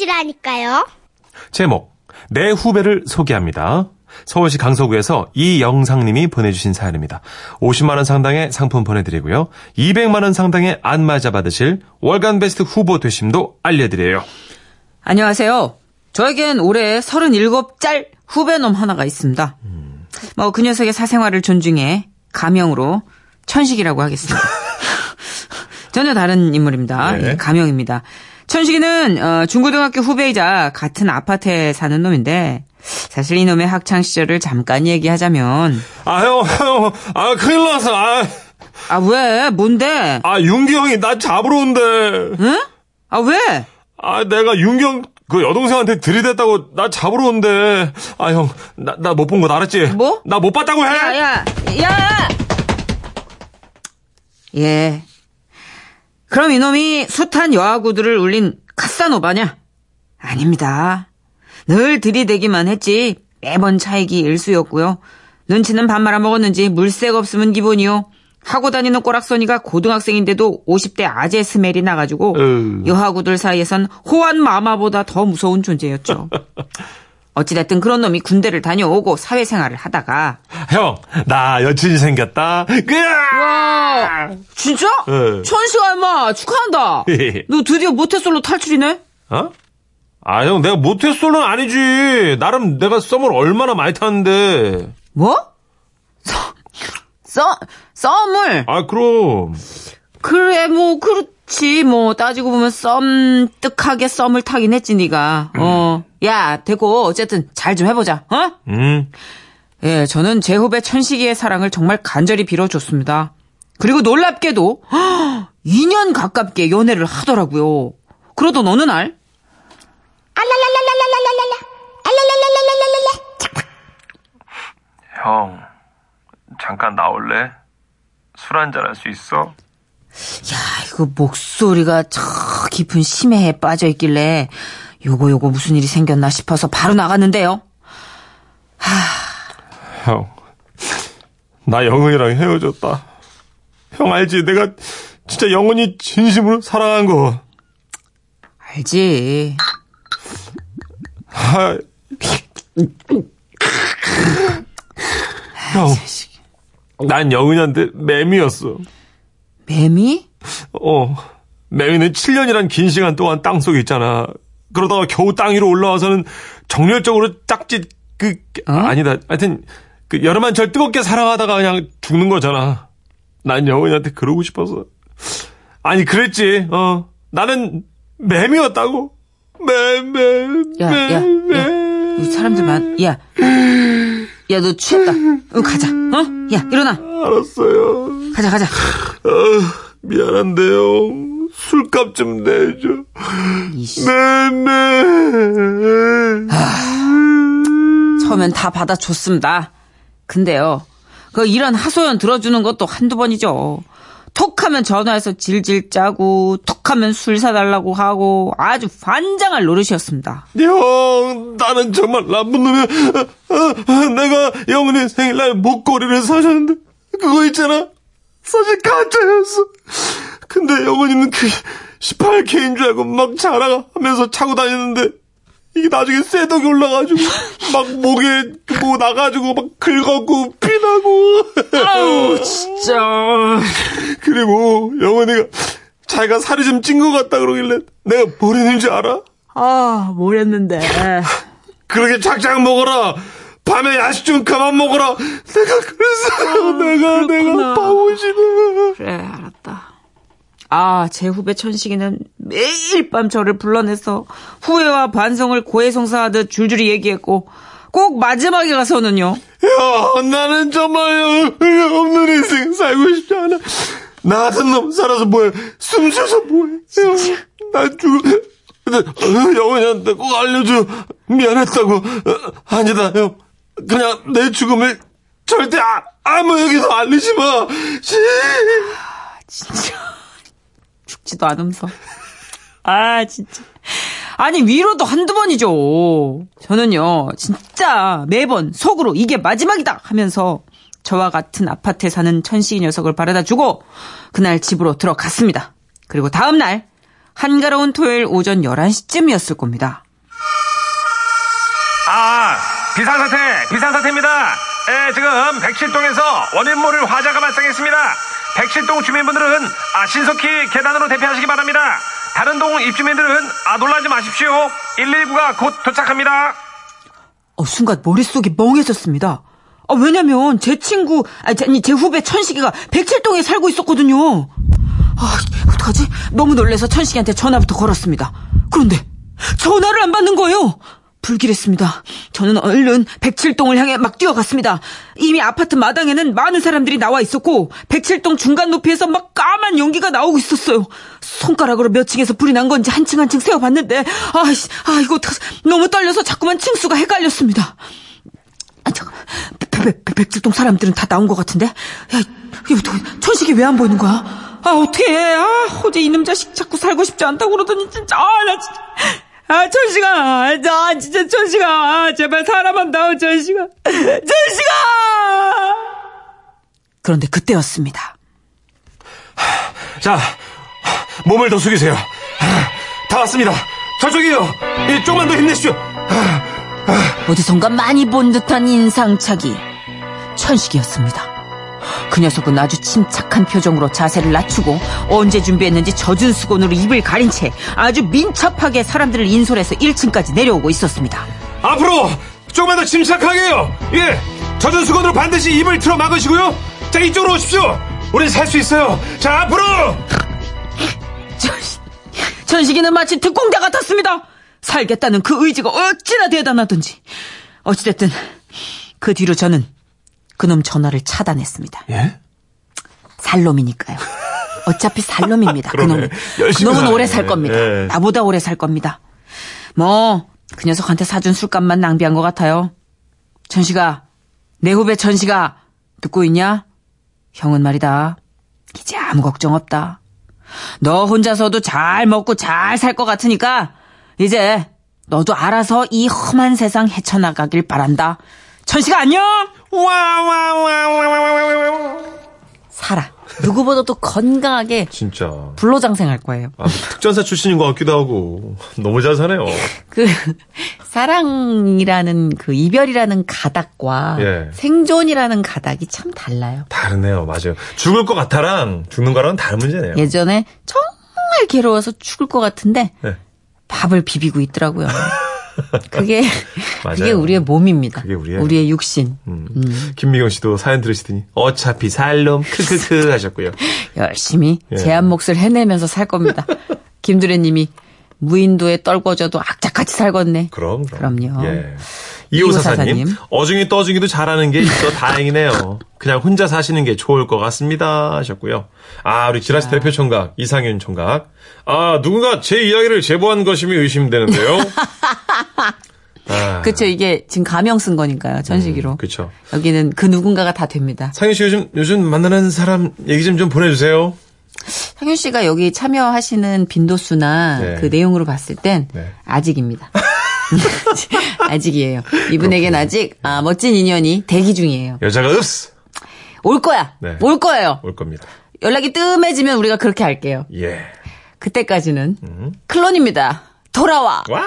것이라니까요. 제목, 내 후배를 소개합니다. 서울시 강서구에서 이영상님이 보내주신 사연입니다. 50만원 상당의 상품 보내드리고요. 200만원 상당의 안마자 받으실 월간 베스트 후보 되심도 알려드려요. 안녕하세요. 저에겐 올해 37짤 후배놈 하나가 있습니다. 뭐그 녀석의 사생활을 존중해 가명으로 천식이라고 하겠습니다. 전혀 다른 인물입니다. 네. 예, 가명입니다. 천식이는 어, 중고등학교 후배이자 같은 아파트에 사는 놈인데 사실 이놈의 학창 시절을 잠깐 얘기하자면 아, 형, 형, 아, 큰일 났어. 아, 아 왜? 뭔데? 아 윤기 형이 나 잡으러 온대. 응? 아 왜? 아, 내가 윤기 형, 그 여동생한테 들이댔다고 나 잡으러 온대. 아, 형, 나, 나 못 본 거 알았지? 뭐? 나 못 봤다고 해! 야, 야, 야! 예. 그럼 이놈이 숱한 여아구들을 울린 카사노바냐? 아닙니다. 늘 들이대기만 했지 매번 차이기 일수였고요. 눈치는 밥 말아먹었는지 물색 없으면 기본이요. 하고 다니는 꼬락서니가 고등학생인데도 50대 아재 스멜이 나가지고 으. 여하구들 사이에선 호환 마마보다 더 무서운 존재였죠. 어찌됐든 그런 놈이 군대를 다녀오고 사회생활을 하다가 형, 나 여친이 생겼다. 와 진짜? 네. 천시가 임마 축하한다. 너 드디어 모태솔로 탈출이네? 어? 아, 형, 내가 모태솔로는 아니지. 나름 내가 썸을 얼마나 많이 탔는데. 뭐? 썸, 썸, 썸을 아, 그럼. 그래 뭐 그렇지 뭐 따지고 보면 썸 뜩하게 썸을 타긴 했지 네가 어 야 됐고 어쨌든 잘 좀 해보자 어? 음. 예 저는 제 후배 천식이의 사랑을 정말 간절히 빌어줬습니다 그리고 놀랍게도 2년 가깝게 연애를 하더라고요 그러던 어느 날 알랄랄랄랄랄랄랄라. 알랄랄랄랄랄랄라. 형, 잠깐 나올래? 술 한잔 할 수 있어? 야, 이거 목소리가 저 깊은 심해에 빠져 있길래 요거 요거 무슨 일이 생겼나 싶어서 바로 나갔는데요. 형, 나 영은이랑 헤어졌다. 형 알지? 내가 진짜 영은이 진심으로 사랑한 거. 알지. 아, 형, 난 영은이한테 매미였어. 매미? 어, 매미는 7년이란 긴 시간 동안 땅 속에 있잖아. 그러다가 겨우 땅 위로 올라와서는 정열적으로 짝짓, 그, 어? 아니다. 하여튼, 그, 여름한철 뜨겁게 사랑하다가 그냥 죽는 거잖아. 난 영은이한테 그러고 싶어서. 아니, 그랬지, 어. 나는 매미였다고. 매, 매, 야, 매, 야, 매. 야. 이 사람들만, 야. 야, 너 취했다. 응, 가자. 어? 야, 일어나. 알았어요. 가자, 가자. 어, 미안한데요. 술값 좀 내줘. 이씨. 네, 네. 처음엔 다 받아줬습니다. 근데요, 그 이런 하소연 들어주는 것도 한두 번이죠. 톡하면 전화해서 질질 짜고, 톡하면 술 사달라고 하고, 아주 환장할 노릇이었습니다. 형, 나는 정말 나쁜 놈이야. 어, 어, 내가 영은이 생일날 목걸이를 사줬는데, 그거 있잖아. 사실 가짜였어. 근데 영은이는 그게 18K인 줄 알고 막 자랑하면서 차고 다녔는데, 이게 나중에 쇠독이 올라가지고, 막 목에 뭐 나가지고 막 긁었고, 피나고. 아우, 진짜. 그리고 영은이가 자기가 살이 좀 찐 것 같다 그러길래 내가 뭘 했는지 알아? 아, 뭘 했는데. 그렇게 작작 먹어라. 밤에 야식 좀 그만 먹어라. 내가 그랬어. 내가 그렇구나. 내가 바보지네. 그래. 아, 제 후배 천식이는 매일 밤 저를 불러내서 후회와 반성을 고해성사하듯 줄줄이 얘기했고, 꼭 마지막에 가서는요. 야, 나는 정말 없는 인생 살고 싶지 않아. 나 같은 놈 살아서 뭐해? 숨 쉬어서 뭐해? 야, 나 죽. 근데 어, 영은이한테 꼭 알려줘. 미안했다고. 어, 아니다, 형. 그냥 내 죽음을 절대 아, 아무에게도 알리지 마. 씨. 진짜. 죽지도 않으면서. 아, 진짜. 아니, 위로도 한두 번이죠. 저는요, 진짜 매번 속으로 이게 마지막이다 하면서 저와 같은 아파트에 사는 천식이 녀석을 바래다 주고 그날 집으로 들어갔습니다. 그리고 다음날 한가로운 토요일 오전 11시쯤이었을 겁니다. 아, 비상사태, 비상사태입니다. 에, 지금 백칠동에서 원인 모를 화재가 발생했습니다. 백칠동 주민분들은 아, 신속히 계단으로 대피하시기 바랍니다. 다른 동 입주민들은 아, 놀라지 마십시오. 119가 곧 도착합니다. 어, 순간 머릿속이 멍해졌습니다. 아, 왜냐면 제 친구, 아니, 제 후배 천식이가 백칠동에 살고 있었거든요. 아, 어떡하지? 너무 놀래서 천식이한테 전화부터 걸었습니다. 그런데 전화를 안 받는 거예요. 불길했습니다. 저는 얼른 백칠동을 향해 막 뛰어갔습니다. 이미 아파트 마당에는 많은 사람들이 나와 있었고 백칠동 중간 높이에서 막 까만 연기가 나오고 있었어요. 손가락으로 몇 층에서 불이 난 건지 한 층 한 층 세어봤는데 아이씨, 아 이거 너무 떨려서 자꾸만 층수가 헷갈렸습니다. 아, 잠깐만. 백칠동 사람들은 다 나온 것 같은데? 야, 이거 천식이 왜 안 보이는 거야? 아, 어떻게 해. 아, 어제 이놈 자식 자꾸 살고 싶지 않다고 그러더니 진짜, 아, 나 진짜. 아, 천식아. 나 진짜 천식아. 아, 제발 사람만 나오, 천식아. 천식아! 그런데 그때였습니다. 자, 몸을 더 숙이세요. 다 왔습니다. 저쪽이요. 예, 조금만 더 힘내십시오. 어디선가 많이 본 듯한 인상착이 천식이었습니다. 그 녀석은 아주 침착한 표정으로 자세를 낮추고 언제 준비했는지 젖은 수건으로 입을 가린 채 아주 민첩하게 사람들을 인솔해서 1층까지 내려오고 있었습니다. 앞으로 조금만 더 침착하게요. 예, 젖은 수건으로 반드시 입을 틀어 막으시고요. 자, 이쪽으로 오십시오. 우린 살 수 있어요. 자, 앞으로! 천식이는 마치 특공대 같았습니다. 살겠다는 그 의지가 어찌나 대단하던지. 어찌됐든 그 뒤로 저는 그놈 전화를 차단했습니다. 예? 살놈이니까요. 어차피 살놈입니다. 그놈은. 그놈은 오래 살 겁니다. 예. 나보다 오래 살 겁니다. 뭐, 그 녀석한테 사준 술값만 낭비한 것 같아요. 천식아, 내 후배 천식아, 듣고 있냐? 형은 말이다. 이제 아무 걱정 없다. 너 혼자서도 잘 먹고 잘 살 것 같으니까, 이제 너도 알아서 이 험한 세상 헤쳐나가길 바란다. 천식아 안녕! 살아. 누구보다도 건강하게 진짜 불로장생할 거예요. 아, 특전사 출신인 것 같기도 하고 너무 잘 사네요. 그 사랑이라는 그 이별이라는 가닥과 예. 생존이라는 가닥이 참 달라요. 다르네요, 맞아요. 죽을 것 같아랑 죽는 거랑은 다른 문제네요. 예전에 정말 괴로워서 죽을 것 같은데 네. 밥을 비비고 있더라고요. 그게 그게 우리의 몸입니다. 그게 우리의, 우리의 육신. 음. 음. 김미경 씨도 사연 들으시더니 어차피 살놈 크크크 하셨고요. 열심히 예. 제한 몫을 해내면서 살 겁니다. 김두래님이 무인도에 떨궈져도 악착같이 살겠네. 그럼, 그럼. 그럼 요. 예. 이호사사님, 어중이 떠중이도 잘하는 게 있어 다행이네요. 그냥 혼자 사시는 게 좋을 것 같습니다. 하셨고요. 아, 우리 지라시 아. 대표 총각, 이상윤 총각. 아, 누군가 제 이야기를 제보한 것임이 의심되는데요. 아. 그쵸, 이게 지금 가명 쓴 거니까요, 전시기로. 음, 그쵸. 여기는 그 누군가가 다 됩니다. 상윤 씨 요즘, 요즘 만나는 사람 얘기 좀 좀 보내주세요. 상윤 씨가 여기 참여하시는 빈도수나 네. 그 내용으로 봤을 땐 네. 아직입니다. 아직이에요. 이분에겐 아직 아, 멋진 인연이 대기 중이에요. 여자가 없어. 올 거야. 네. 올 거예요. 올 겁니다. 연락이 뜸해지면 우리가 그렇게 할게요. 예. 그때까지는 음. 클론입니다. 돌아와. 와.